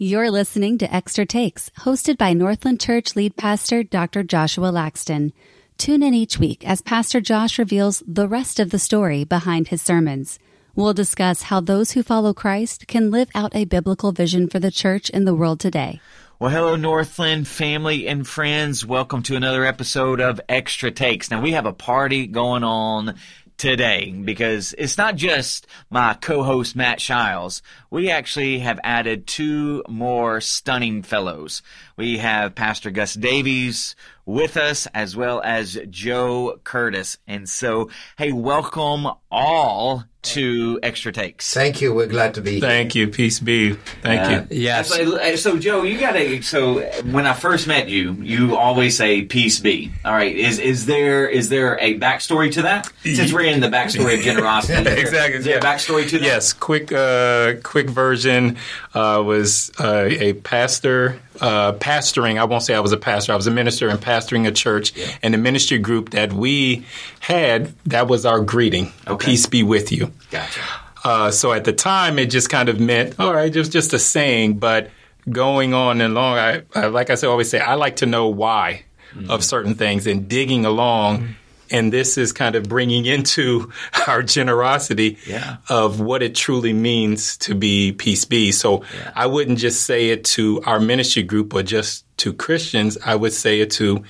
You're listening to Extra Takes, hosted by Northland Church lead pastor Dr. Joshua Laxton. Tune in each week as Pastor Josh reveals the rest of the story behind his sermons. We'll discuss how those who follow Christ can live out a biblical vision for the church in the world today. Well, hello, Northland family and friends. Welcome to another episode of Extra Takes. Now, we have a party going on today because it's not just my co-host Matt Shiles. We actually have added two more stunning fellows. We have Pastor Gus Davies with us as well as Joe Curtis. And so, hey, welcome all to Extra Takes. Thank you. We're glad to be here. Thank you. Peace be. Thank Uh, you. Yes. So, so, Joe, you gotta. So, when I first met you, you always say "peace be." All right. Is is there is there a backstory to that? Since we're in the backstory of generosity, Exactly, Is there yeah. backstory to that? Yes, quick, uh, quick version uh, was uh, a pastor uh, pastoring. I won't say I was a pastor. I was a minister and pastoring a church, and the ministry group that we had that was our greeting. Okay. Peace be with you. Gotcha. Uh, so at the time, it just kind of meant, all right, was just a saying. But going on and along, I, I like I say, always say, I like to know why of certain things and digging along. And this is kind of bringing into our generosity Yeah. of what it truly means to be peace be. So Yeah. I wouldn't just say it to our ministry group or just to Christians. I would say it to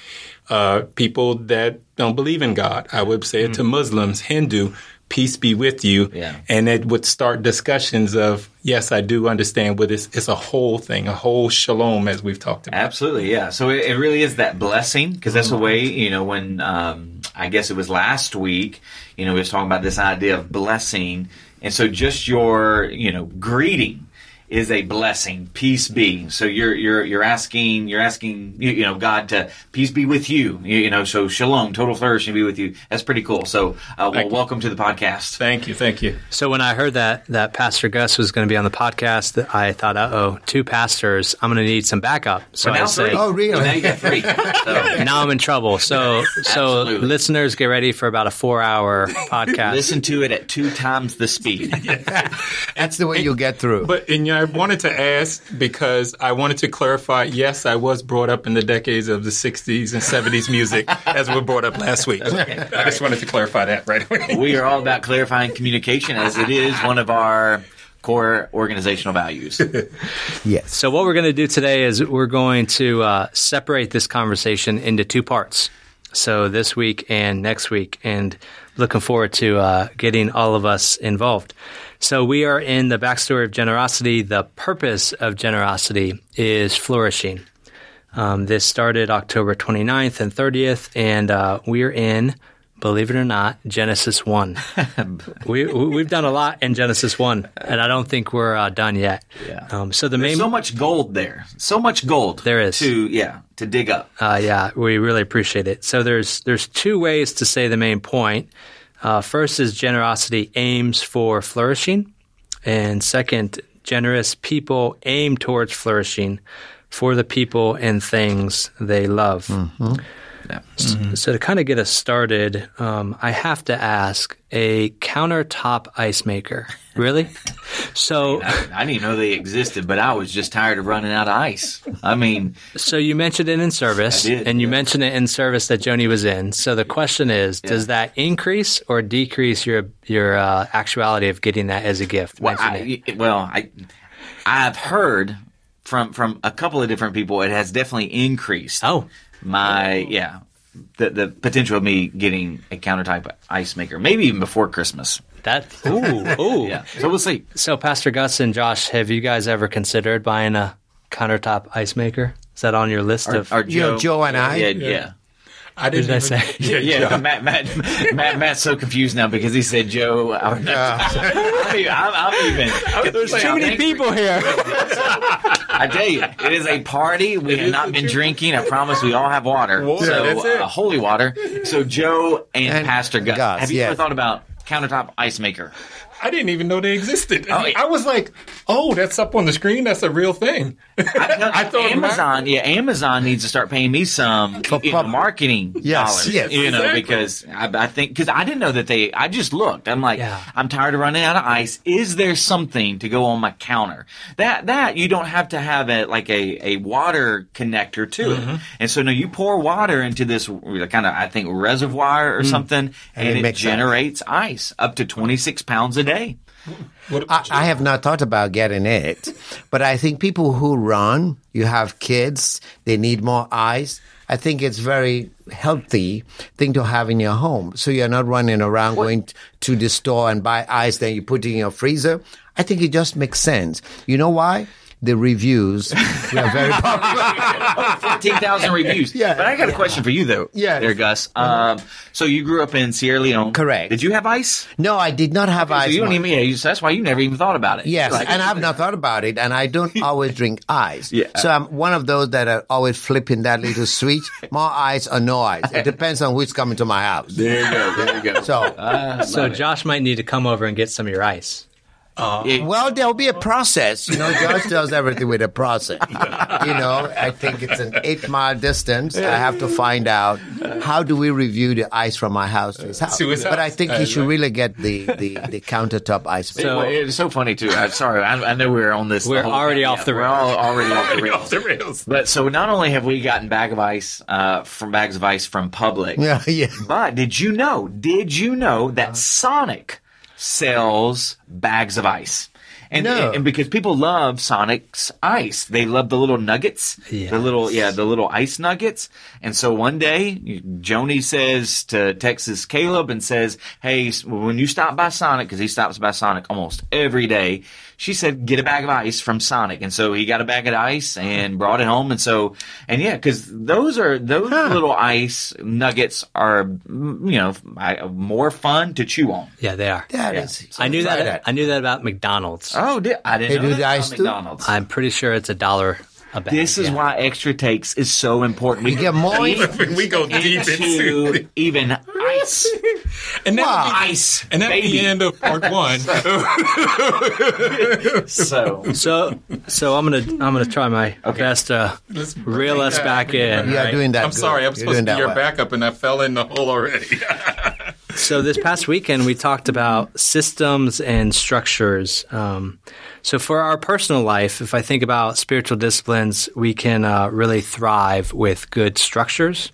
uh, people that don't believe in God. I would say it to Muslims, Hindu. Peace be with you. Yeah. And it would start discussions of, yes, I do understand, but it's, it's a whole thing, a whole shalom, as we've talked about. Absolutely, yeah. So it, it really is that blessing because that's the way you know when um, I guess it was last week. You know, we was talking about this idea of blessing, and so just your you know greeting is a blessing. Peace be. So you're you're you're asking you're asking you, you know God to peace be with you. You, you know, so shalom, total flourishing be with you. That's pretty cool. So uh, well, welcome to the podcast. Thank you. Thank you. So when I heard that that Pastor Gus was going to be on the podcast, I thought, uh oh, two pastors, I'm going to need some backup. So now I said, three. Oh, really? So now you got three. So now I'm in trouble. So so listeners, get ready for about a four hour podcast. listen to it at two times the speed. That's the way you'll get through. But in yeah, I wanted to ask because I wanted to clarify. Yes, I was brought up in the decades of the '60s and '70s music, as we were brought up last week. I just wanted to clarify that right away. we are all about clarifying communication as it is one of our core organizational values. yes. So what we're going to do today is we're going to uh, separate this conversation into two parts. So this week and next week, and looking forward to uh, getting all of us involved. So we are in the backstory of generosity. The purpose of generosity is flourishing. Um, this started October 29th and 30th, and uh, we're in, believe it or not, Genesis 1. we, we- we've done a lot in Genesis 1, and I don't think we're uh, done yet. Yeah. Um, so the There's main so much gold there. So much gold. There is. To yeah, to dig up. Uh, yeah, we really appreciate it. So there's there's two ways to say the main point. Uh, first is generosity aims for flourishing, and second, generous people aim towards flourishing for the people and things they love. Yeah. So to kind of get us started, um, I have to ask a countertop ice maker. Really? So I, I didn't know they existed, but I was just tired of running out of ice. I mean, So you mentioned it in service, I did, and you yeah. mentioned it in service that Joni was in. So the question is, does that increase or decrease your your uh, actuality of getting that as a gift? well, I, well, I I've heard from from a couple of different people it has definitely increased. oh, my yeah. The, the potential of me getting a countertop ice maker, maybe even before Christmas. that ooh ooh. Yeah, so we'll see. So Pastor Gus and Josh, have you guys ever considered buying a countertop ice maker? Is that on your list Or, of? or You know, Joe and I- Yeah, yeah. I didn't did I even, say? Yeah, Yeah, Matt, Matt, Matt, Matt's so confused now because he said Joe. I'm, I'm, I'm even. There's too many people here. I tell you, it is a party. We have not been drinking. I promise we all have water. Water, so, that's it. Uh, holy water. So, Joe and, And Pastor Gus. Gus, have you yeah. ever thought about countertop ice maker? I didn't even know they existed. Oh, yeah. I was like, "Oh, that's up on the screen. That's a real thing." I thought Amazon, yeah, Amazon needs to start paying me some For you know, marketing Yes, dollars. yes. you know, Exactly. because I, I think because I didn't know that they. I just looked. I'm like, Yeah. I'm tired of running out of ice. Is there something to go on my counter? That that you don't have to have a like a a water connector to Mm-hmm. it. And so now you pour water into this kind of I think reservoir or something, and, Mm. it it, generates ice up to 26 pounds a day. What I. I have not thought about getting it, but I think people who run, you have kids, they need more ice. I think it's very healthy thing to have in your home. So you're not running around going t- to the store and buy ice, then you put it in your freezer. I think it just makes sense. You know why? The reviews were very popular. 14,000 reviews. Yeah. But I got a question for you, though. Yeah. There, Gus. Um, so you grew up in Sierra Leone. Correct. Did you have ice? No, I did not have So ice. you don't even, yeah, you- so that's why you never even thought about it. Yes, Like- and I've not thought about it, and I don't always drink ice. Yeah. So I'm one of those that are always flipping that little switch: more ice or no ice. It depends on who's coming to my house. There you go. There you go. So, So Josh might need to come over and get some of your ice. Yeah. well, there'll be a process. You know, Josh does everything with a process. You know, I think it's an eight mile distance. I have to find out how do we review the ice from my house to his house. To his But I think he Uh, should really get the the, the countertop ice. So, it's so funny too. I'm sorry. I, I know we're on this. We're whole already time. off the rails. We're all already off the off rails. the rails. But so not only have we gotten bag of ice uh, from bags of ice from Publix, yeah, yeah. but did you know? Did you know that Sonic sells bags of ice? And, No. and because people love Sonic's ice, they love the little nuggets, Yes. the little yeah, the little ice nuggets. And so one day, Joni says to Texas Caleb and says, "Hey, when you stop by Sonic, because he stops by Sonic almost every day." She said, "Get a bag of ice from Sonic," and so he got a bag of ice and brought it home. And so, and yeah, because those are those little ice nuggets are, you know, more fun to chew on. Yeah, they are. That Yeah. is- I knew try that, I knew that about McDonald's. Oh, did, I didn't They know do that the ice too? McDonald's. I'm pretty sure it's a dollar a bag. This is yeah. why extra takes is so important. We get more. we go deep into into even ice, and that'll be, ice, and that'll be baby. the end of part one. So So, so I'm gonna I'm gonna try my best to Let's reel us back in. You are right? doing that. I'm good. sorry, I'm You're supposed to doing be your well. backup, and I fell in the hole already. So this past weekend we talked about systems and structures. Um, so for our personal life, if I think about spiritual disciplines, we can uh, really thrive with good structures.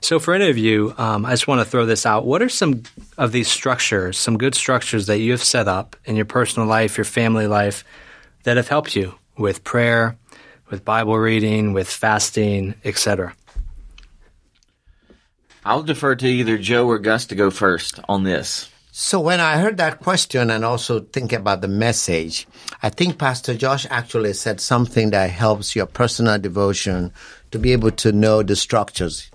So for any of you, um, I just want to throw this out. What are some of these structures, some good structures that you have set up in your personal life, your family life, that have helped you with prayer, with Bible reading, with fasting, etc.? I'll defer to either Joe or Gus to go first on this. So when I heard that question and also think about the message, I think Pastor Josh actually said something that helps your personal devotion to be able to know the structures.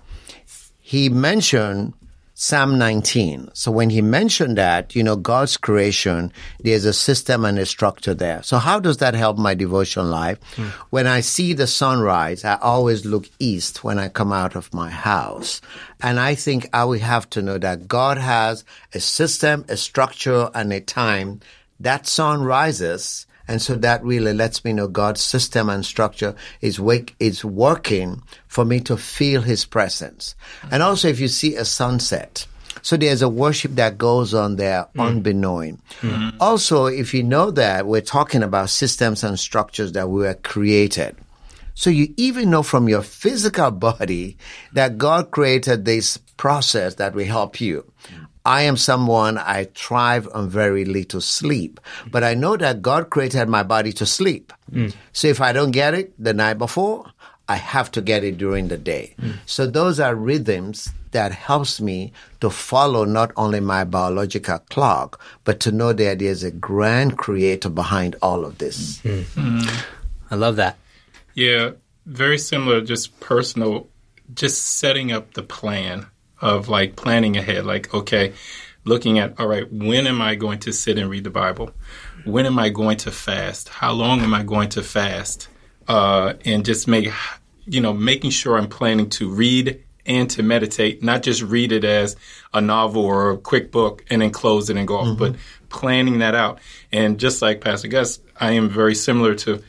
He mentioned Psalm 19. So when he mentioned that, you know, God's creation, there's a system and a structure there. So how does that help my devotion life? Hmm. When I see the sunrise, I always look east when I come out of my house. And I think I will have to know that God has a system, a structure, and a time that sun rises. And so that really lets me know God's system and structure is wake, is working for me to feel his presence. And also if you see a sunset, so there's a worship that goes on there hmm. unbeknown. Hmm. Also, if you know that we're talking about systems and structures that were created. So you even know from your physical body that God created this process that will help you. I am someone I thrive on very little sleep, but I know that God created my body to sleep. Mm. So if I don't get it the night before, I have to get it during the day. Mm. So those are rhythms that helps me to follow not only my biological clock, but to know that there's a grand creator behind all of this. Mm. I love that. Yeah, very similar, just personal, just setting up the plan of like planning ahead. Like, okay, looking at, all right, when am I going to sit and read the Bible? When am I going to fast? How long am I going to fast? Uh, and just make, you know, making sure I'm planning to read and to meditate, not just read it as a novel or a quick book and then close it and go off, but planning that out. And just like Pastor Gus, I am very similar to.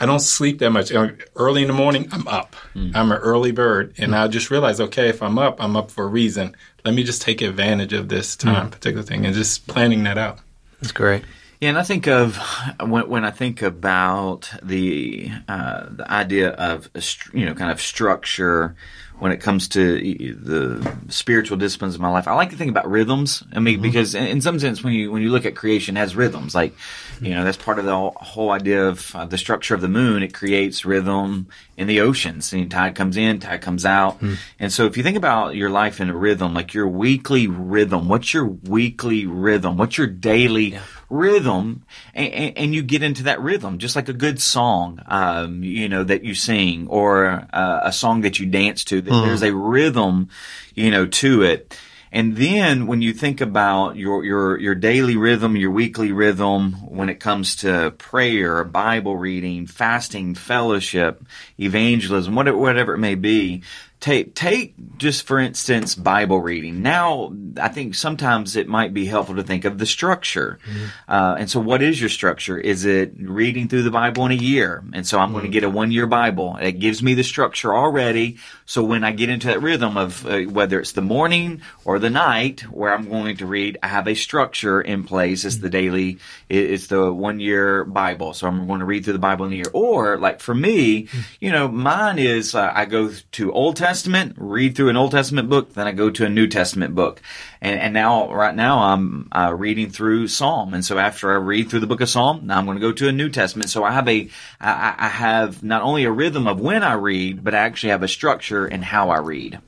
I don't sleep that much. Early in the morning, I'm up. Mm. I'm an early bird, and mm. I just realize, okay, if I'm up, I'm up for a reason. Let me just take advantage of this time, mm. particular thing, and just planning that out. That's great. Yeah, and I think of when, when I think about the uh, the idea of you know kind of structure when it comes to the spiritual disciplines of my life. I like to think about rhythms. I mean, mm-hmm. because in some sense, when you when you look at creation, it has rhythms. Like, you know, that's part of the whole idea of uh, the structure of the moon. It creates rhythm in the oceans. And tide comes in, tide comes out. Mm-hmm. And so, if you think about your life in a rhythm, like your weekly rhythm, what's your weekly rhythm? What's your daily yeah rhythm and, and, you get into that rhythm just like a good song um, you know that you sing or uh, a song that you dance to mm. there's a rhythm you know to it and then when you think about your your your daily rhythm your weekly rhythm when it comes to prayer bible reading fasting fellowship evangelism whatever whatever it may be take take just for instance Bible reading. Now, I think sometimes it might be helpful to think of the structure. Mm-hmm. Uh, and so, what is your structure? Is it reading through the Bible in a year? And so, I'm mm-hmm. going to get a one year Bible. It gives me the structure already. So when I get into that rhythm of uh, whether it's the morning or the night where I'm going to read, I have a structure in place. It's the mm-hmm. daily, it's the one year Bible. So I'm going to read through the Bible in a year. Or like for me, mm-hmm. you know, mine is uh, I go to Old Testament, read through an Old Testament book, then I go to a New Testament book. And, and now, right now, I'm uh, reading through Psalm. And so after I read through the book of Psalm, now I'm going to go to a New Testament. So I have a, I, I have not only a rhythm of when I read, but I actually have a structure in how I read.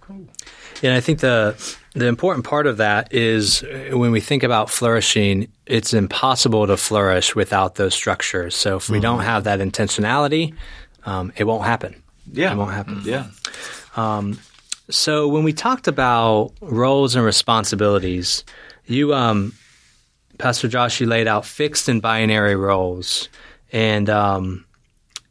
Cool. And I think the the important part of that is uh, when we think about flourishing, it's impossible to flourish without those structures. So if we mm-hmm. don't have that intentionality, um, it won't happen. Yeah, it won't happen. Yeah. Um, so when we talked about roles and responsibilities, you, um, Pastor Josh, you laid out fixed and binary roles, and um,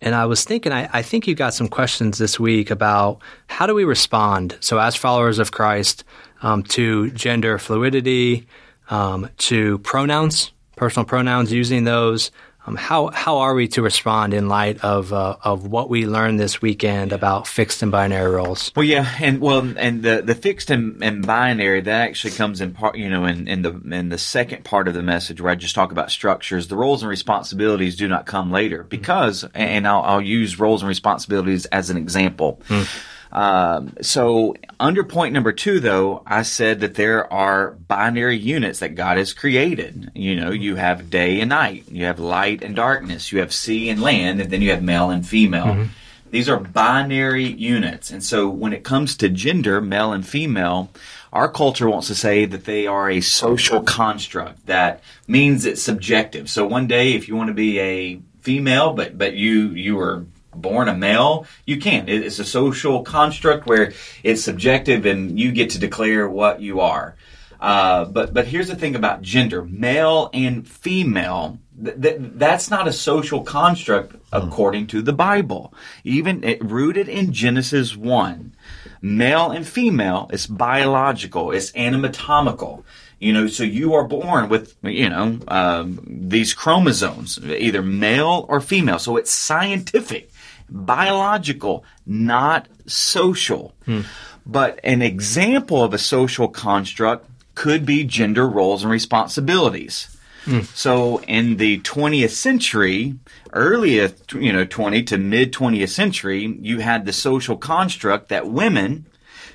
and I was thinking, I, I, think you got some questions this week about how do we respond. So as followers of Christ, um, to gender fluidity, um, to pronouns, personal pronouns, using those, um, how how are we to respond in light of uh, of what we learned this weekend about fixed and binary roles? Well, yeah, and well, and the the fixed and, and binary that actually comes in part, you know, in, in the in the second part of the message where I just talk about structures. The roles and responsibilities do not come later because, and I'll, I'll use roles and responsibilities as an example. Mm. Um, so under point number two, though, I said that there are binary units that God has created. You know, you have day and night, you have light and darkness, you have sea and land, and then you have male and female. Mm-hmm. These are binary units. And so when it comes to gender, male and female, our culture wants to say that they are a social construct that means it's subjective. So one day, if you want to be a female, but, but you, you are born a male, you can't. It's a social construct where it's subjective and you get to declare what you are. Uh, but but here's the thing about gender: male and female. Th- th- that's not a social construct according to the Bible. Even it, rooted in Genesis one, male and female is biological. It's anatomical. You know, so you are born with, you know, um, these chromosomes, either male or female. So it's scientific biological, not social. Hmm. But an example of a social construct could be gender roles and responsibilities. Hmm. So in the 20th century, earliest, you know, 20 to mid 20th century, you had the social construct that women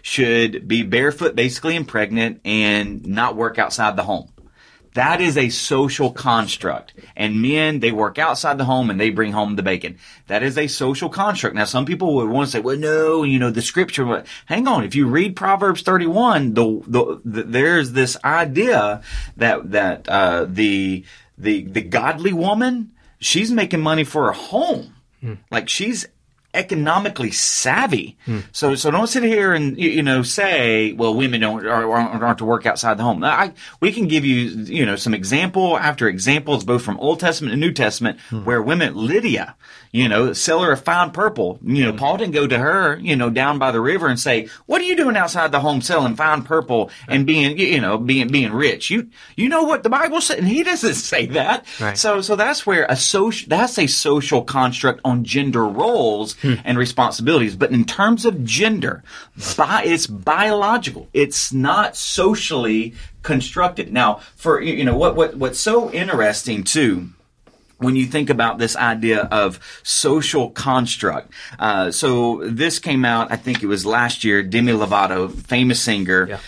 should be barefoot, basically and pregnant, and not work outside the home. That is a social construct. And men, they work outside the home and they bring home the bacon. That is a social construct. Now, some people would want to say, well, no, you know, the scripture, but hang on. If you read Proverbs 31, the, the, the there's this idea that, that, uh, the, the, the godly woman, she's making money for her home. Hmm. Like she's economically savvy. So, so don't sit here and you, you know say, well, women don't are, aren't, aren't to work outside the home. I, we can give you you know some example after examples, both from Old Testament and New Testament, where women Lydia, you know, seller of fine purple, you know, Paul didn't go to her, you know, down by the river and say, "What are you doing outside the home selling fine purple and being you know being being rich?" You you know what the Bible said, and he doesn't say that. Right. So so that's where a social that's a social construct on gender roles and responsibilities. But in terms of gender, bi- it's biological. It's not socially constructed. Now, for you you know what what what's so interesting too when you think about this idea of social construct. Uh, so this came out, I think it was last year. Demi Lovato, famous singer. Yeah.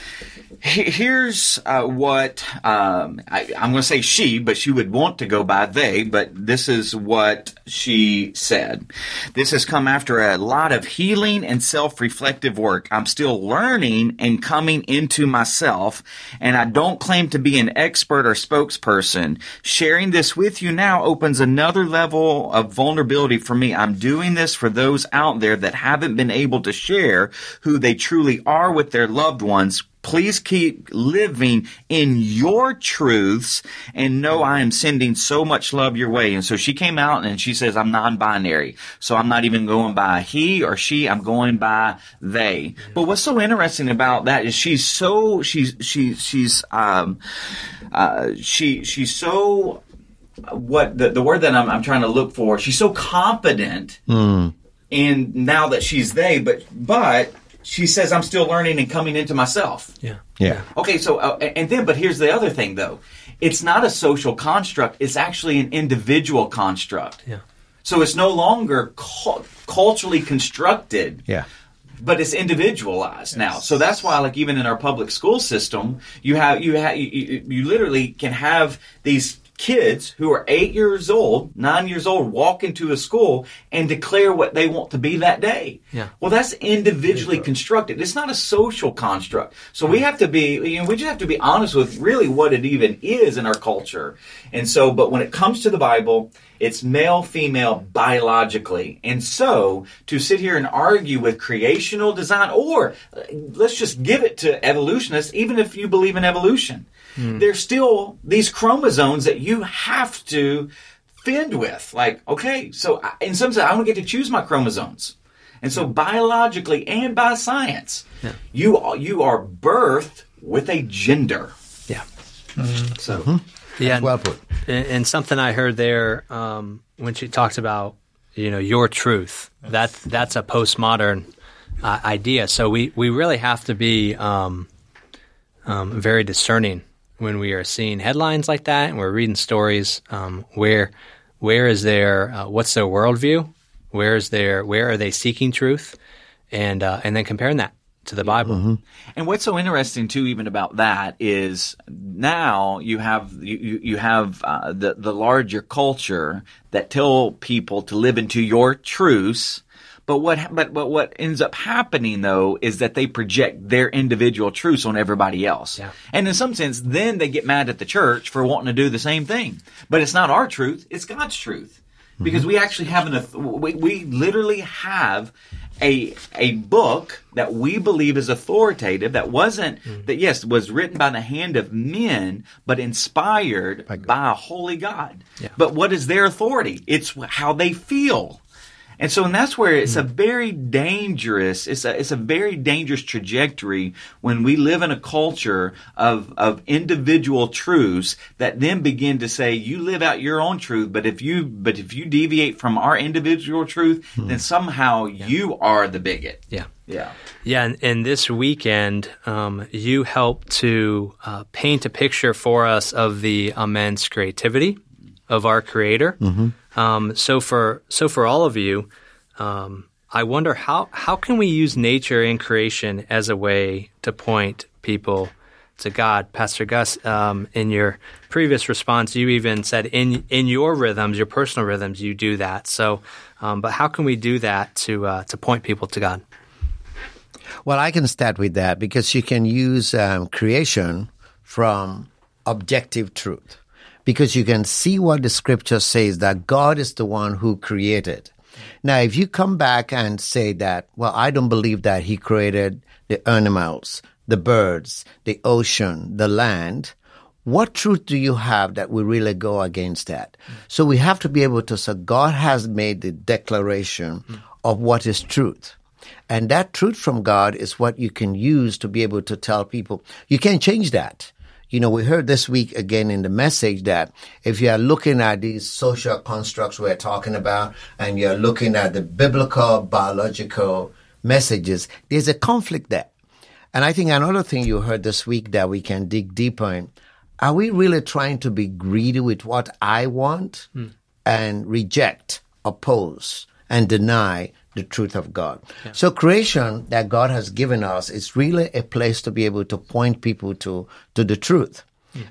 He- Here's uh, what um, I, I'm going to say she, but she would want to go by they. But this is what she said. This has come after a lot of healing and self-reflective work. I'm still learning and coming into myself, and I don't claim to be an expert or spokesperson. Sharing this with you now opens another level of vulnerability for me. I'm doing this for those out there that haven't been able to share who they truly are with their loved ones Please keep living in your truths and know I am sending so much love your way. And so she came out and she says, I'm non-binary. So I'm not even going by he or she. I'm going by they. But what's so interesting about that is she's so, she's, she's, she's, um, uh, she, she's so, what the, the word that I'm, I'm trying to look for, she's so confident in now that she's they, but, but, she says, I'm still learning and coming into myself. Yeah. Yeah. Okay, so, uh, and then, but here's the other thing though. It's not a social construct, it's actually an individual construct. Yeah. So it's no longer cul- culturally constructed, Yeah. but it's individualized now. So that's why, like, even in our public school system, you have, you have, you, you, you literally can have these kids who are eight years old, nine years old, walk into a school and declare what they want to be that day. Yeah. Well, that's individually constructed. It's not a social construct. So we have to be, you know, we just have to be honest with really what it even is in our culture. And so, but when it comes to the Bible, it's male, female, biologically. And so, to sit here and argue with creational design, or uh, let's just give it to evolutionists, even if you believe in evolution, there's still these chromosomes that you have to fend with. Like, okay, so I- in some sense, I don't get to choose my chromosomes. And so biologically and by science, you are, you are birthed with a gender. Yeah. So Yeah. and- Well put. And, and something I heard there um, when she talked about, you know, your truth. That that's a postmodern uh, idea. So we we really have to be um, um, very discerning when we are seeing headlines like that and we're reading stories. Um, where where is their uh, what's their worldview? Where is their where are they seeking truth? And uh, and then comparing that to the Bible. And what's so interesting too, even about that, is now you have you you, you have uh, the the larger culture that tell people to live into your truths. But what but but what ends up happening though is that they project their individual truths on everybody else. Yeah. And in some sense, then they get mad at the church for wanting to do the same thing. But it's not our truth; it's God's truth. Because we actually have an, we, we literally have a a book that we believe is authoritative that wasn't mm. that yes was written by the hand of men but inspired by, a holy God. But what is their authority? It's how they feel. And so, and that's where it's a very dangerous, it's a, it's a very dangerous trajectory when we live in a culture of, of individual truths that then begin to say, you live out your own truth, but if you, but if you deviate from our individual truth, then somehow you are the bigot. Yeah. Yeah. Yeah, and, and this weekend, um, you helped to uh, paint a picture for us of the immense creativity of our Creator. Um, so for so for all of you, um, I wonder how how can we use nature and creation as a way to point people to God, Pastor Gus. Um, in your previous response, you even said in in your rhythms, your personal rhythms, you do that. So, um, but how can we do that to uh, to point people to God? Well, I can start with that because you can use um, creation from objective truth because you can see what the scripture says that God is the one who created. Now, if you come back and say that, well, I don't believe that he created the animals, the birds, the ocean, the land, what truth do you have that we really go against that? So we have to be able to say God has made the declaration of what is truth. And that truth from God is what you can use to be able to tell people. You can't change that. You know, we heard this week again in the message that if you are looking at these social constructs we're talking about and you're looking at the biblical, biological messages, there's a conflict there. And I think another thing you heard this week that we can dig deeper in, are we really trying to be greedy with what I want hmm. and reject, oppose, and deny the truth of God? So creation that God has given us is really a place to be able to point people to, to the truth.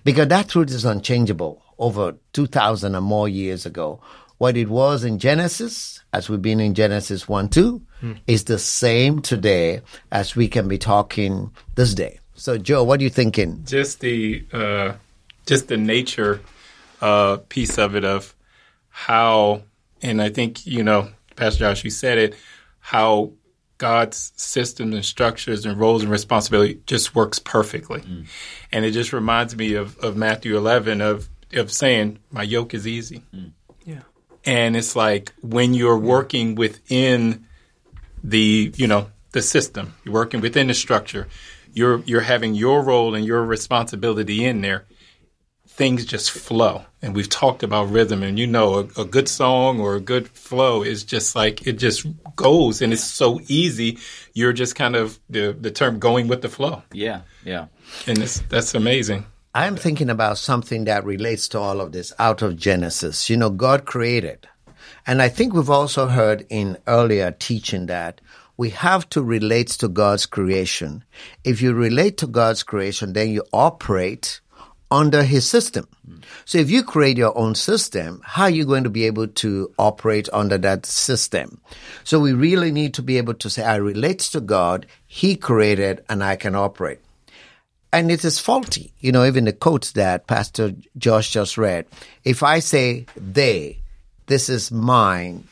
Because that truth is unchangeable over 2,000 or more years ago. What it was in Genesis, as we've been in Genesis 1 2, is the same today as we can be talking this day. So, Joe, what are you thinking? just the uh, just the nature uh, piece of it of how, and I think you know, Pastor Josh, you said it, how God's systems and structures and roles and responsibility just works perfectly, mm. and it just reminds me of, of Matthew eleven of of saying, "My yoke is easy." Mm. Yeah. and it's like when you're working within the you know the system you're working within the structure you're you're having your role and your responsibility in there things just flow and we've talked about rhythm and you know a, a good song or a good flow is just like it just goes and it's so easy you're just kind of the the term going with the flow Yeah, yeah. and it's, that's amazing I'm thinking about something that relates to all of this out of Genesis. You know, God created. And I think we've also heard in earlier teaching that we have to relate to God's creation. If you relate to God's creation, then you operate under his system. So if you create your own system, how are you going to be able to operate under that system? So we really need to be able to say, I relate to God, he created, and I can operate and it is faulty. You know, even the quotes that Pastor Josh just read. If I say they, this is mine,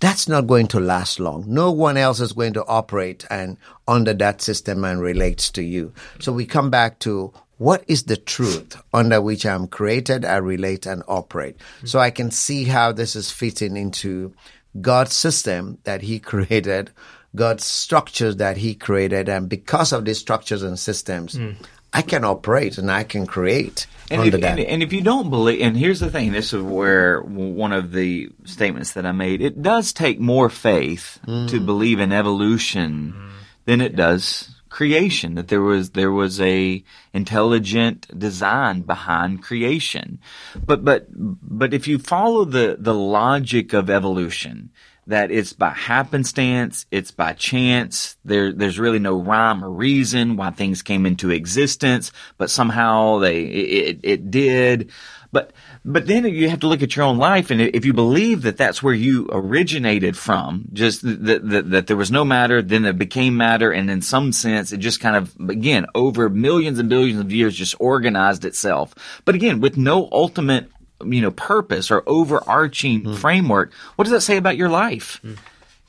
that's not going to last long. No one else is going to operate and under that system and relates to you. So we come back to what is the truth under which I'm created, I relate and operate. So I can see how this is fitting into God's system that he created God's structures that He created, and because of these structures and systems, hmm. I can operate and I can create And if, and, and if you don't believe, and here's the thing, this is where one of the statements that I made, it does take more faith to hmm. believe in evolution hmm. than it does creation. That there was there was a intelligent design behind creation, but but but if you follow the the logic of evolution, that it's by happenstance, it's by chance. There, there's really no rhyme or reason why things came into existence, but somehow they, it, it did. But, but then you have to look at your own life, and if you believe that that's where you originated from, just that, that, that there was no matter, then it became matter, and in some sense, it just kind of, again, over millions and billions of years, just organized itself. But again, with no ultimate you know, purpose or overarching hmm. framework, what does that say about your life? Hmm.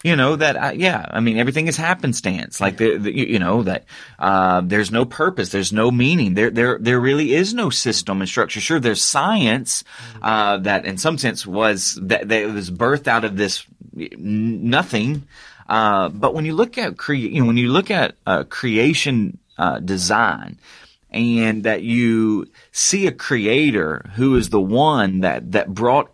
You know that, uh, yeah. I mean, everything is happenstance. Like the, the you know that uh, there's no purpose, there's no meaning. There, there, there really is no system and structure. Sure, there's science uh, that, in some sense, was that, that was birthed out of this nothing. Uh, but when you look at cre- you know, when you look at uh, creation uh, design, and that you see a creator who is the one that, that brought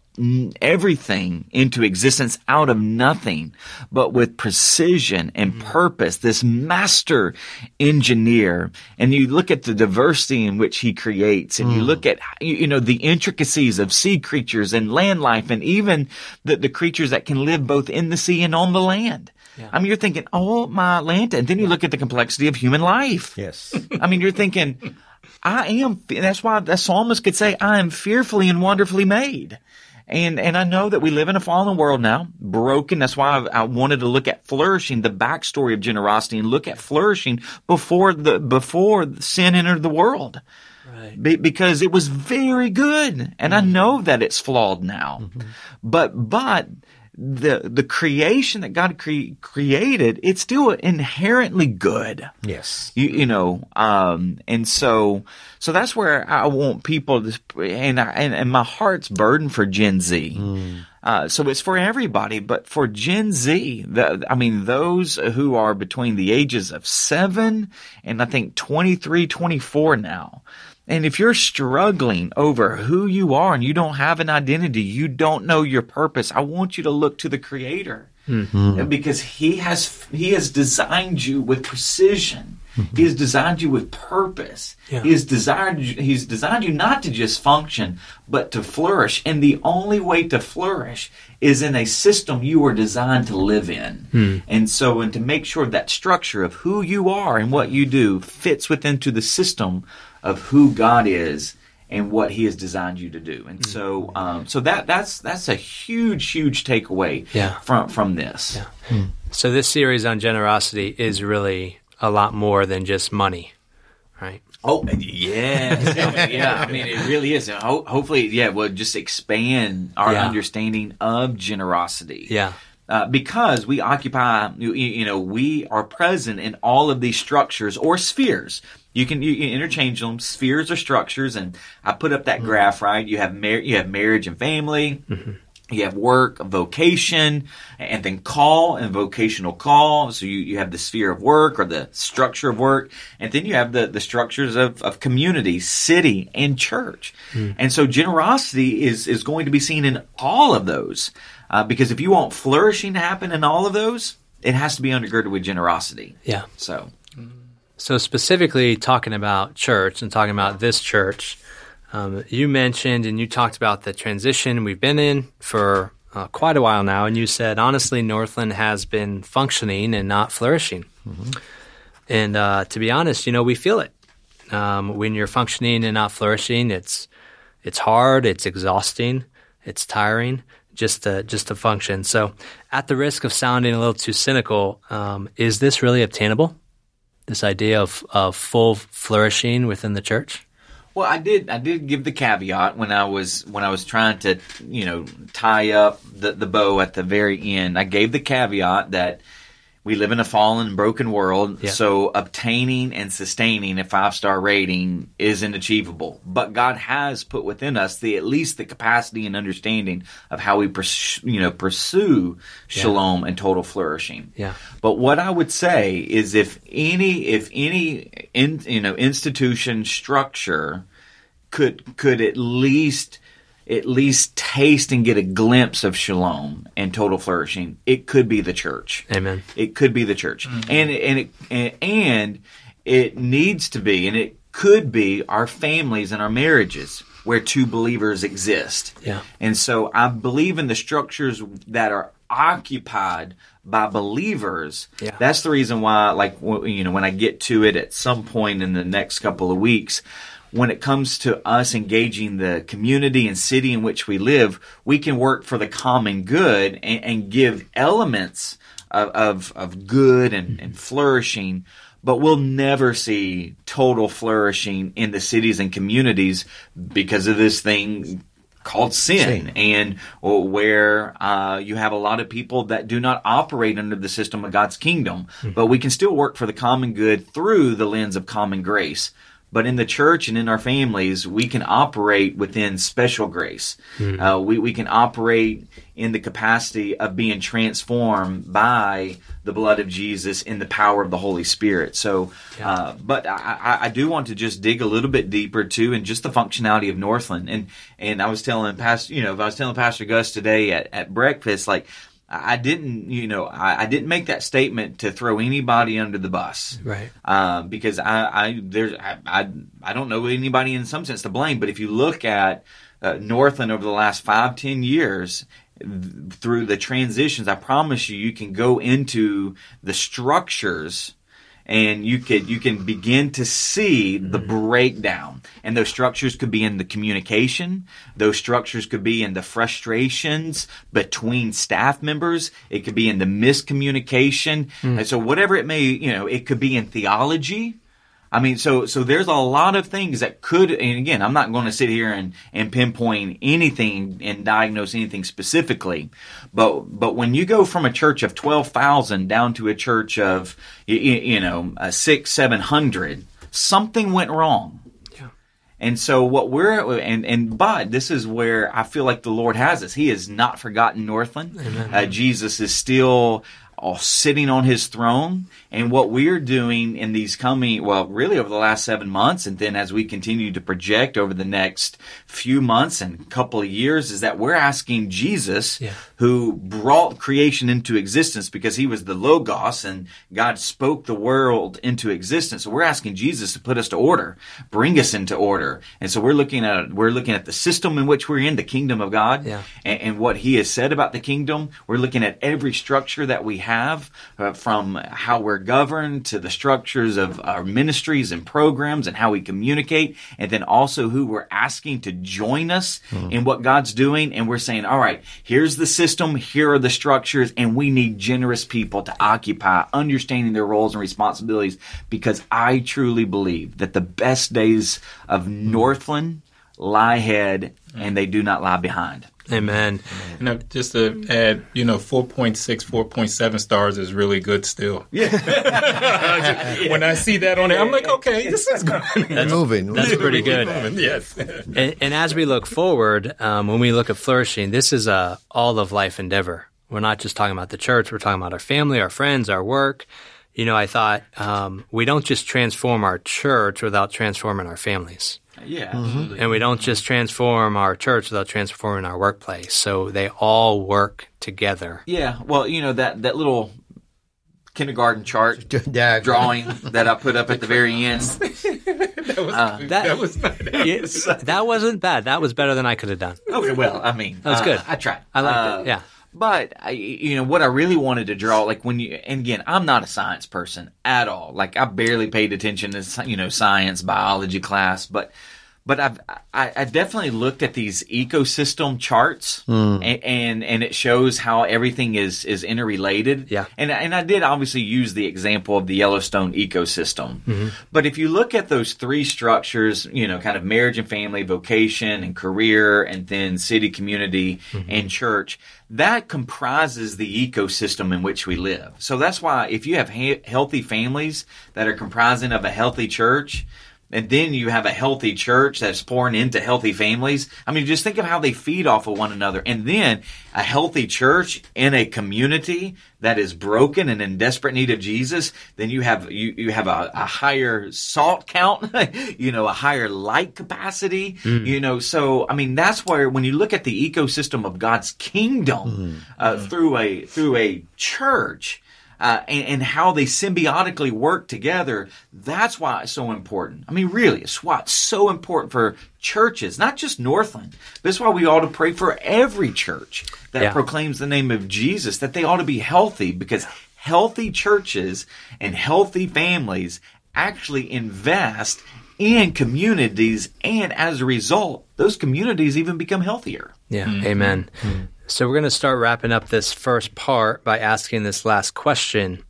everything into existence out of nothing, but with precision and mm. purpose, this master engineer. And you look at the diversity in which he creates and you mm. look at, you know, the intricacies of sea creatures and land life and even the, the creatures that can live both in the sea and on the land. I mean, you're thinking, oh my Atlanta. And then you look at the complexity of human life. yes. I mean, you're thinking, I am, that's why the psalmist could say, I am fearfully and wonderfully made. And, and I know that we live in a fallen world now, broken. That's why I, I wanted to look at flourishing, the backstory of generosity and look at flourishing before the, before sin entered the world. Right. Be, because it was very good. And I mm-hmm. know that it's flawed now. Mm-hmm. But, but the the creation that God cre- created, it's still inherently good. Yes. You, you know, um, and so so that's where I want people to, and I, and, and my heart's burden for Gen Z. Uh, so it's for everybody, but for Gen Z, the, I mean, those who are between the ages of seven and I think 23, 24 now. And if you're struggling over who you are and you don't have an identity, you don't know your purpose, I want you to look to the creator. Mm-hmm. Because he has, he has designed you with precision. Mm-hmm. He has designed you with purpose. Yeah. He has designed he's designed you not to just function, but to flourish. And the only way to flourish is in a system you were designed to live in. Hmm. And so, and to make sure that structure of who you are and what you do fits within to the system of who God is and what He has designed you to do. And so, um, so that that's that's a huge, huge takeaway Yeah. from from this. So this series on generosity is really a lot more than just money, right? Oh, yes. yeah. I mean, it really is. Ho- hopefully, yeah, we'll just expand our Yeah. understanding of generosity. Yeah. Uh, because we occupy, you, you know, we are present in all of these structures or spheres. You can, you can interchange them, spheres or structures, and I put up that mm-hmm. graph, right? You have mar- you have marriage and family, mm-hmm. you have work, vocation, and then call and vocational call. So you, you have the sphere of work or the structure of work, and then you have the, the structures of, of community, city, and church. Mm. And so generosity is, is going to be seen in all of those. Uh, because if you want flourishing to happen in all of those, it has to be undergirded with generosity. Yeah. So, mm. So specifically talking about church and talking about this church, um, you mentioned and you talked about the transition we've been in for uh, quite a while now, and you said honestly, Northland has been functioning and not flourishing. And uh, to be honest, you know, we feel it um, when you're functioning and not flourishing. It's it's hard, it's exhausting, it's tiring just to just to function. So, at the risk of sounding a little too cynical, um, is this really obtainable? This idea of, of full flourishing within the church? well, I did, I did give the caveat when I was, when I was trying to, you know, tie up the, the bow at the very end. I gave the caveat that we live in a fallen, broken world. Yeah. So obtaining and sustaining a five star rating isn't achievable. But God has put within us the at least the capacity and understanding of how we pers- you know pursue shalom and total flourishing. Yeah. But what I would say is if any if any in, you know institution structure could could at least at least taste and get a glimpse of shalom and total flourishing, it could be the church. Amen. It could be the church, mm-hmm. and and it and, and it needs to be, and it could be our families and our marriages where two believers exist. Yeah. And so I believe in the structures that are occupied by believers. Yeah. That's the reason why, like, you know, when I get to it at some point in the next couple of weeks, when it comes to us engaging the community and city in which we live, we can work for the common good and, and give elements of, of, of good and, and flourishing. But we'll never see total flourishing in the cities and communities because of this thing called sin, Sin. and where uh, you have a lot of people that do not operate under the system of God's kingdom. But we can still work for the common good through the lens of common grace. But in the church and in our families, we can operate within special grace. Uh, we, we can operate in the capacity of being transformed by the blood of Jesus in the power of the Holy Spirit. So, uh, but I, I, I do want to just dig a little bit deeper too, and just the functionality of Northland. And and I was telling Pastor, you know, I was telling Pastor Gus today at, at breakfast, like I didn't, you know, I, I didn't make that statement to throw anybody under the bus Right. um, because I, I there's I, I I don't know anybody in some sense to blame, but if you look at uh, Northland over the last five ten years th- through the transitions, I promise you, you can go into the structures. And you could you can begin to see the mm-hmm. breakdown, and those structures could be in the communication. Those structures could be in the frustrations between staff members. It could be in the miscommunication. Mm. And so whatever it may, you know, it could be in theology. I mean, so so there's a lot of things that could, and again, I'm not going to sit here and, and pinpoint anything and diagnose anything specifically, but but when you go from a church of twelve thousand down to a church of you, you know a six seven hundred, something went wrong. And so what we're and and but this is where I feel like the Lord has us. He has not forgotten Northland. Uh, Jesus is still sitting on his throne. And what we're doing in these coming, well, really over the last seven months, and then as we continue to project over the next few months and couple of years, is that we're asking Jesus, Yeah. who brought creation into existence because he was the Logos and God spoke the world into existence. So we're asking Jesus to put us to order, bring us into order. And so we're looking at, we're looking at the system in which we're in, the kingdom of God Yeah. and, and what he has said about the kingdom. We're looking at every structure that we have, uh, from how we're governed to the structures of our ministries and programs and how we communicate, and then also who we're asking to join us in what God's doing. And we're saying, all right, here's the system, here are the structures, and we need generous people to occupy, understanding their roles and responsibilities, because I truly believe that the best days of Northland lie ahead and they do not lie behind. Amen. You know, just to add, you know, 4.6, 4.7 stars is really good still. Yeah. when I see that on it, I'm like, okay, this is good. That's moving. That's pretty good. yes. And, and as we look forward, um, when we look at flourishing, this is a all of life endeavor. We're not just talking about the church. We're talking about our family, our friends, our work. You know, I thought um, we don't just transform our church without transforming our families. Yeah, Mm-hmm. absolutely. And we don't just transform our church without transforming our workplace. So they all work together. Yeah, well, you know that that little kindergarten chart drawing that I put up at the very end. That was, that- that, was It's, that wasn't bad. That was better than I could have done. Okay, well, I mean, That was uh, good. I tried. I liked Uh, it. Yeah. But I, you know what I really wanted to draw, like when you, and again, I'm not a science person at all. Like I barely paid attention to you know science, biology class, but but I've I, I definitely looked at these ecosystem charts, hmm. and, and and it shows how everything is is interrelated. Yeah. and and I did obviously use the example of the Yellowstone ecosystem. Mm-hmm. But if you look at those three structures, you know, kind of marriage and family, vocation and career, and then city, community, mm-hmm. and church, that comprises the ecosystem in which we live. So that's why if you have he- healthy families that are comprising of a healthy church, and then you have a healthy church that's pouring into healthy families. I mean, just think of how they feed off of one another. And then a healthy church in a community that is broken and in desperate need of Jesus, then you have you, you have a, a higher salt count, you know, a higher light capacity, you know. So I mean, that's where when you look at the ecosystem of God's kingdom uh, through a through a church uh, and, and how they symbiotically work together. That's why it's so important. I mean, really, it's why it's so important for churches, not just Northland. But it's why we ought to pray for every church that Yeah. proclaims the name of Jesus, that they ought to be healthy because healthy churches and healthy families actually invest in communities and as a result those communities even become healthier Yeah. Amen. So we're going to start wrapping up this first part by asking this last question.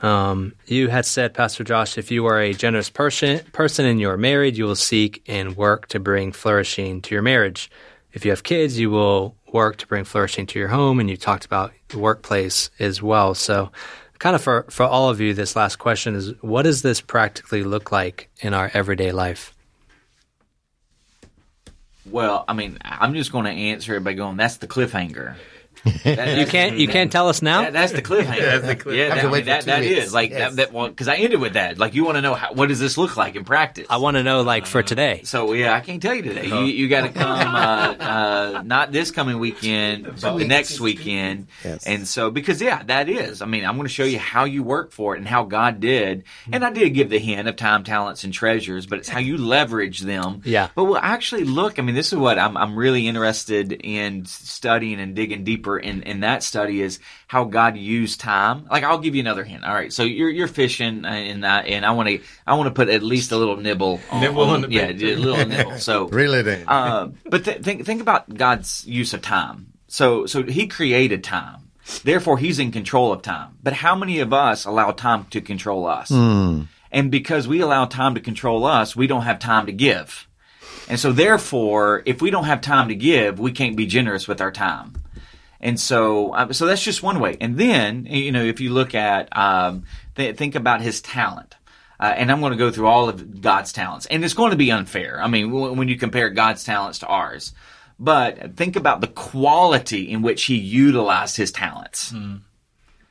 Um, you had said, Pastor Josh, if you are a generous person, person and you are married, you will seek and work to bring flourishing to your marriage. If you have kids, you will work to bring flourishing to your home, and you talked about the workplace as well. So, kind of for for all of you, this last question is: What does this practically look like in our everyday life? Well i mean i'm just going to answer it by going that's the cliffhanger That- You can't you can't tell us now. That, that's the cliffhanger. That's the cliff- Yeah, Have that, I mean, that, two that weeks. is like Yes. that. that well, because I ended with that. Like, you want to know how, what does this look like in practice? I want to know, like for today. So yeah, I can't tell you today. You, you got to come, uh, uh, not this coming weekend, but the next weekend. Yes. And so because yeah, that is. I mean, I'm going to show you how you work for it and how God did. And I did give the hint of time, talents, and treasures, but it's how you leverage them. Yeah. But we'll actually look. I mean, this is what I'm I'm really interested in studying and digging deeper in in that study is how God used time. Like I'll give you another hint. All right, so you're you're fishing and I, and I want to I want to put at least a little nibble on, Nibble on the yeah, bait. a little nibble. So Really then. uh, but th- think think about God's use of time. So so He created time. Therefore, He's in control of time. But how many of us allow time to control us? And because we allow time to control us, we don't have time to give. And so therefore, if we don't have time to give, we can't be generous with our time. And so, uh, so that's just one way. And then, you know, if you look at, um, th- think about his talent. Uh, and I'm going to go through all of God's talents. And it's going to be unfair. I mean, w- when you compare God's talents to ours. But think about the quality in which he utilized his talents. Mm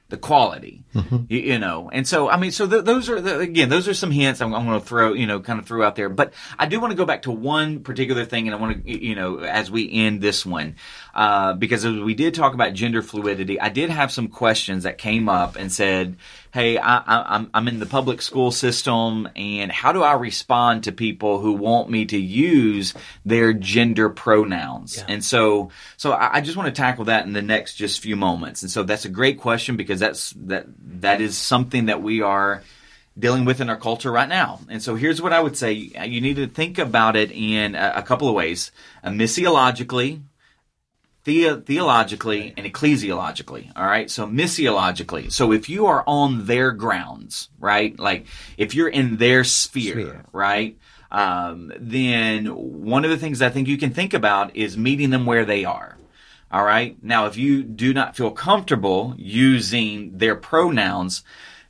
the quality, mm-hmm. you, you, know. And so, I mean, so th- those are, the, again, those are some hints I'm, I'm going to throw, you know, kind of throw out there. But I do want to go back to one particular thing, and I want to, you know, as we end this one, uh, because we did talk about gender fluidity, I did have some questions that came up and said, hey, I, I'm, I'm in the public school system, and how do I respond to people who want me to use their gender pronouns? Yeah. And so, so I, I just want to tackle that in the next just few moments. And so that's a great question because that's that that is something that we are dealing with in our culture right now. And so here's what I would say: you need to think about it in a, a couple of ways, uh, missiologically the- theologically and ecclesiologically. All right. So missiologically. So if you are on their grounds, right? Like if you're in their sphere, sphere. right? Um, then one of the things I think you can think about is meeting them where they are. All right. Now, if you do not feel comfortable using their pronouns,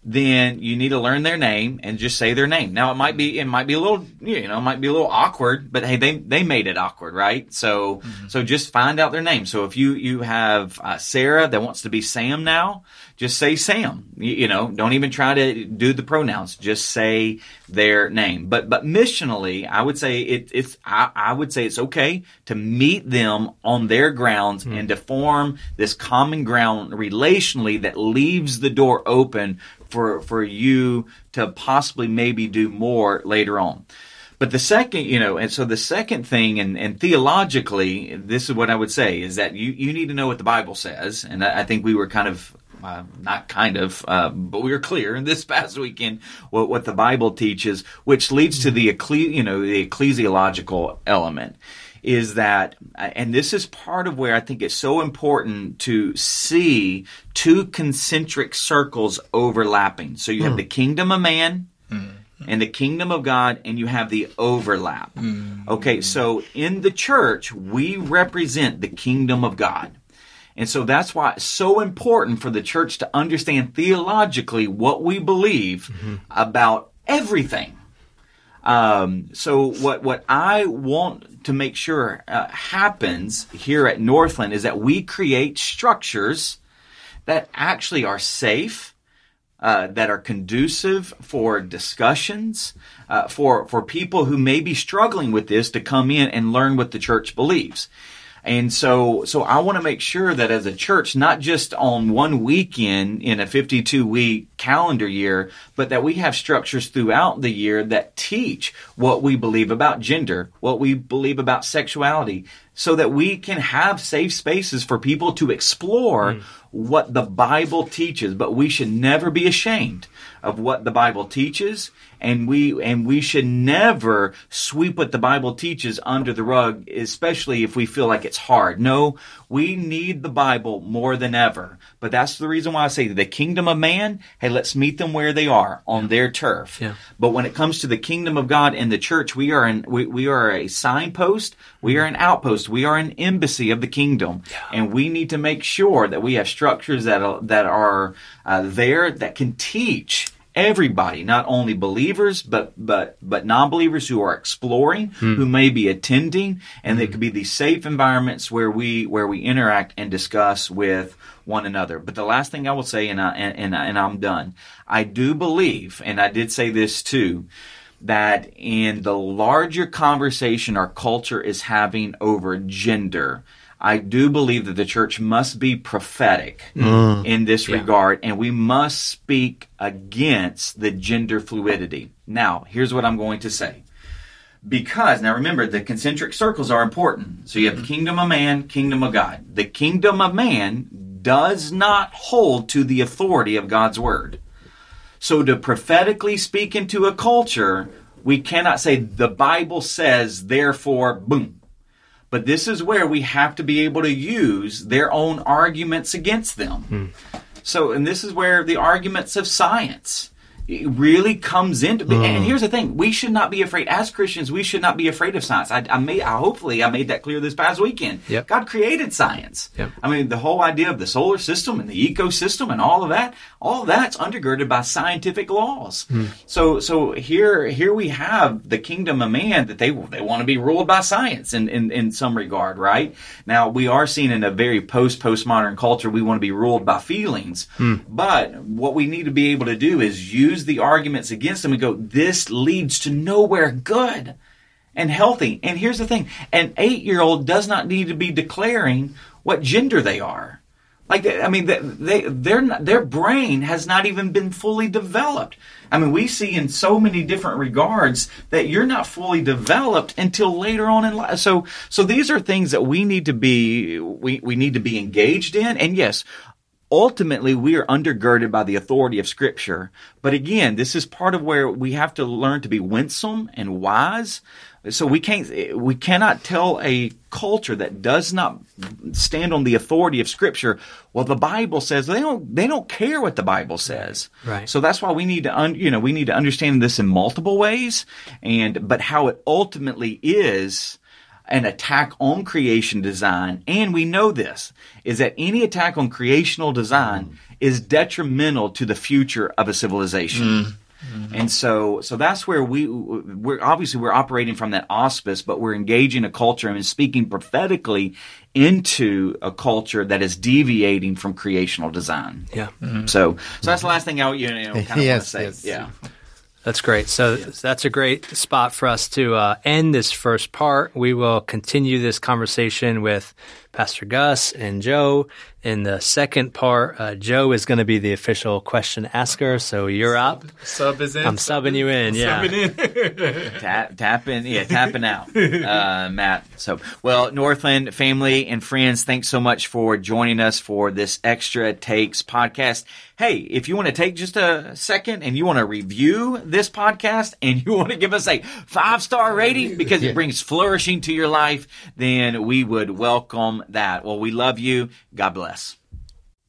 then you need to learn their name and just say their name. Now it might be it might be a little you know it might be a little awkward, but hey they they made it awkward, right? So mm-hmm. so just find out their name. So if you you have uh, Sarah that wants to be Sam now, just say Sam. You, you, know, don't even try to do the pronouns. Just say their name. But but missionally, I would say it, it's I, I, would say it's okay to meet them on their grounds mm. and to form this common ground relationally that leaves the door open for for you to possibly maybe do more later on. But the second, you know, and so the second thing, and, and theologically, this is what I would say is that you, you need to know what the Bible says. And I, I think we were kind of uh, not kind of, uh, but we were clear in this past weekend what, what the Bible teaches, which leads to the ecclesi- you know the ecclesiological element is that, and this is part of where I think it's so important to see two concentric circles overlapping. So you have mm. the kingdom of man. Mm and the kingdom of God, and you have the overlap. Mm. Okay, so in the church, we represent the kingdom of God. And so that's why it's so important for the church to understand theologically what we believe mm-hmm. about everything. Um, so what what I want to make sure uh, happens here at Northland is that we create structures that actually are safe, uh, that are conducive for discussions, uh, for for people who may be struggling with this to come in and learn what the church believes. And so, so I want to make sure that as a church, not just on one weekend in a 52 week calendar year, but that we have structures throughout the year that teach what we believe about gender, what we believe about sexuality, so that we can have safe spaces for people to explore mm. what the Bible teaches. But we should never be ashamed of what the Bible teaches and we and we should never sweep what the Bible teaches under the rug, especially if we feel like it's hard. No, we need the Bible more than ever. But that's the reason why I say the kingdom of man, hey, let's meet them where they are on their turf. Yeah. But when it comes to the kingdom of God and the church, we are in we, we are a signpost, we are an outpost, we are an embassy of the kingdom, yeah. and we need to make sure that we have structures that are, that are uh, there that can teach everybody, not only believers, but but but non-believers who are exploring, hmm. who may be attending, and it could be these safe environments where we where we interact and discuss with one another. But the last thing I will say, and I, and, and, and I'm done. I do believe, and I did say this too, that in the larger conversation our culture is having over gender, I do believe that the church must be prophetic mm. in this yeah. regard, and we must speak against the gender fluidity. Now, here's what I'm going to say. Because, now remember, the concentric circles are important. So you have the kingdom of man, kingdom of God. The kingdom of man does not hold to the authority of God's word. So to prophetically speak into a culture, we cannot say the Bible says, therefore, boom, but this is where we have to be able to use their own arguments against them. Hmm. So, and this is where the arguments of science really comes into and hmm. here's the thing. We should not be afraid as christians we should not be afraid of science. I, I made I, hopefully i made that clear this past weekend. Yep. god created science. Yep. i mean the whole idea of the solar system and the ecosystem and all of that all of that's undergirded by scientific laws. Hmm. So so here here we have the kingdom of man that they they want to be ruled by science in, in in some regard right? Now we are seeing in a very post postmodern culture. We want to be ruled by feelings. Hmm. But what we need to be able to do is use the arguments against them and go this leads to nowhere good and healthy and here's the thing an eight year old does not need to be declaring what gender they are like I mean, they, they their their brain has not even been fully developed. I mean, we see in so many different regards that you're not fully developed until later on in life. So so these are things that we need to be we we need to be engaged in. And yes, ultimately we are undergirded by the authority of scripture. But again this is part of where we have to learn to be winsome and wise. So we can't we cannot tell a culture that does not stand on the authority of scripture. Well the bible says they don't they don't care what the bible says. Right. so that's why we need to un, you know we need to understand this in multiple ways. And but how it ultimately is an attack on creation design, and we know this, is that any attack on creational design mm. is detrimental to the future of a civilization. Mm. Mm-hmm. And so, so that's where we, we're obviously we're operating from that auspice, but we're engaging a culture and speaking prophetically into a culture that is deviating from creational design. Yeah. So, so that's the last thing I you know, kind of want to say. yes. Yeah. That's great. So that's a great spot for us to uh, end this first part. We will continue this conversation with Pastor Gus and Joe. In the second part, uh, Joe is going to be the official question asker. So you're up. Sub is in. I'm subbing you in. Yeah. Subbing Tap, tapping, yeah, tapping out, uh, Matt. So, well, Northland family and friends, thanks so much for joining us for this Extra Takes podcast. Hey, if you want to take just a second and you want to review this podcast and you want to give us a five star rating because it brings flourishing to your life, then we would welcome that. Well, we love you. God bless.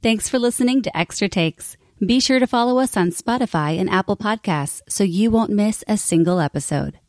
Thanks for listening to Extra Takes. Be sure to follow us on Spotify and Apple Podcasts so you won't miss a single episode.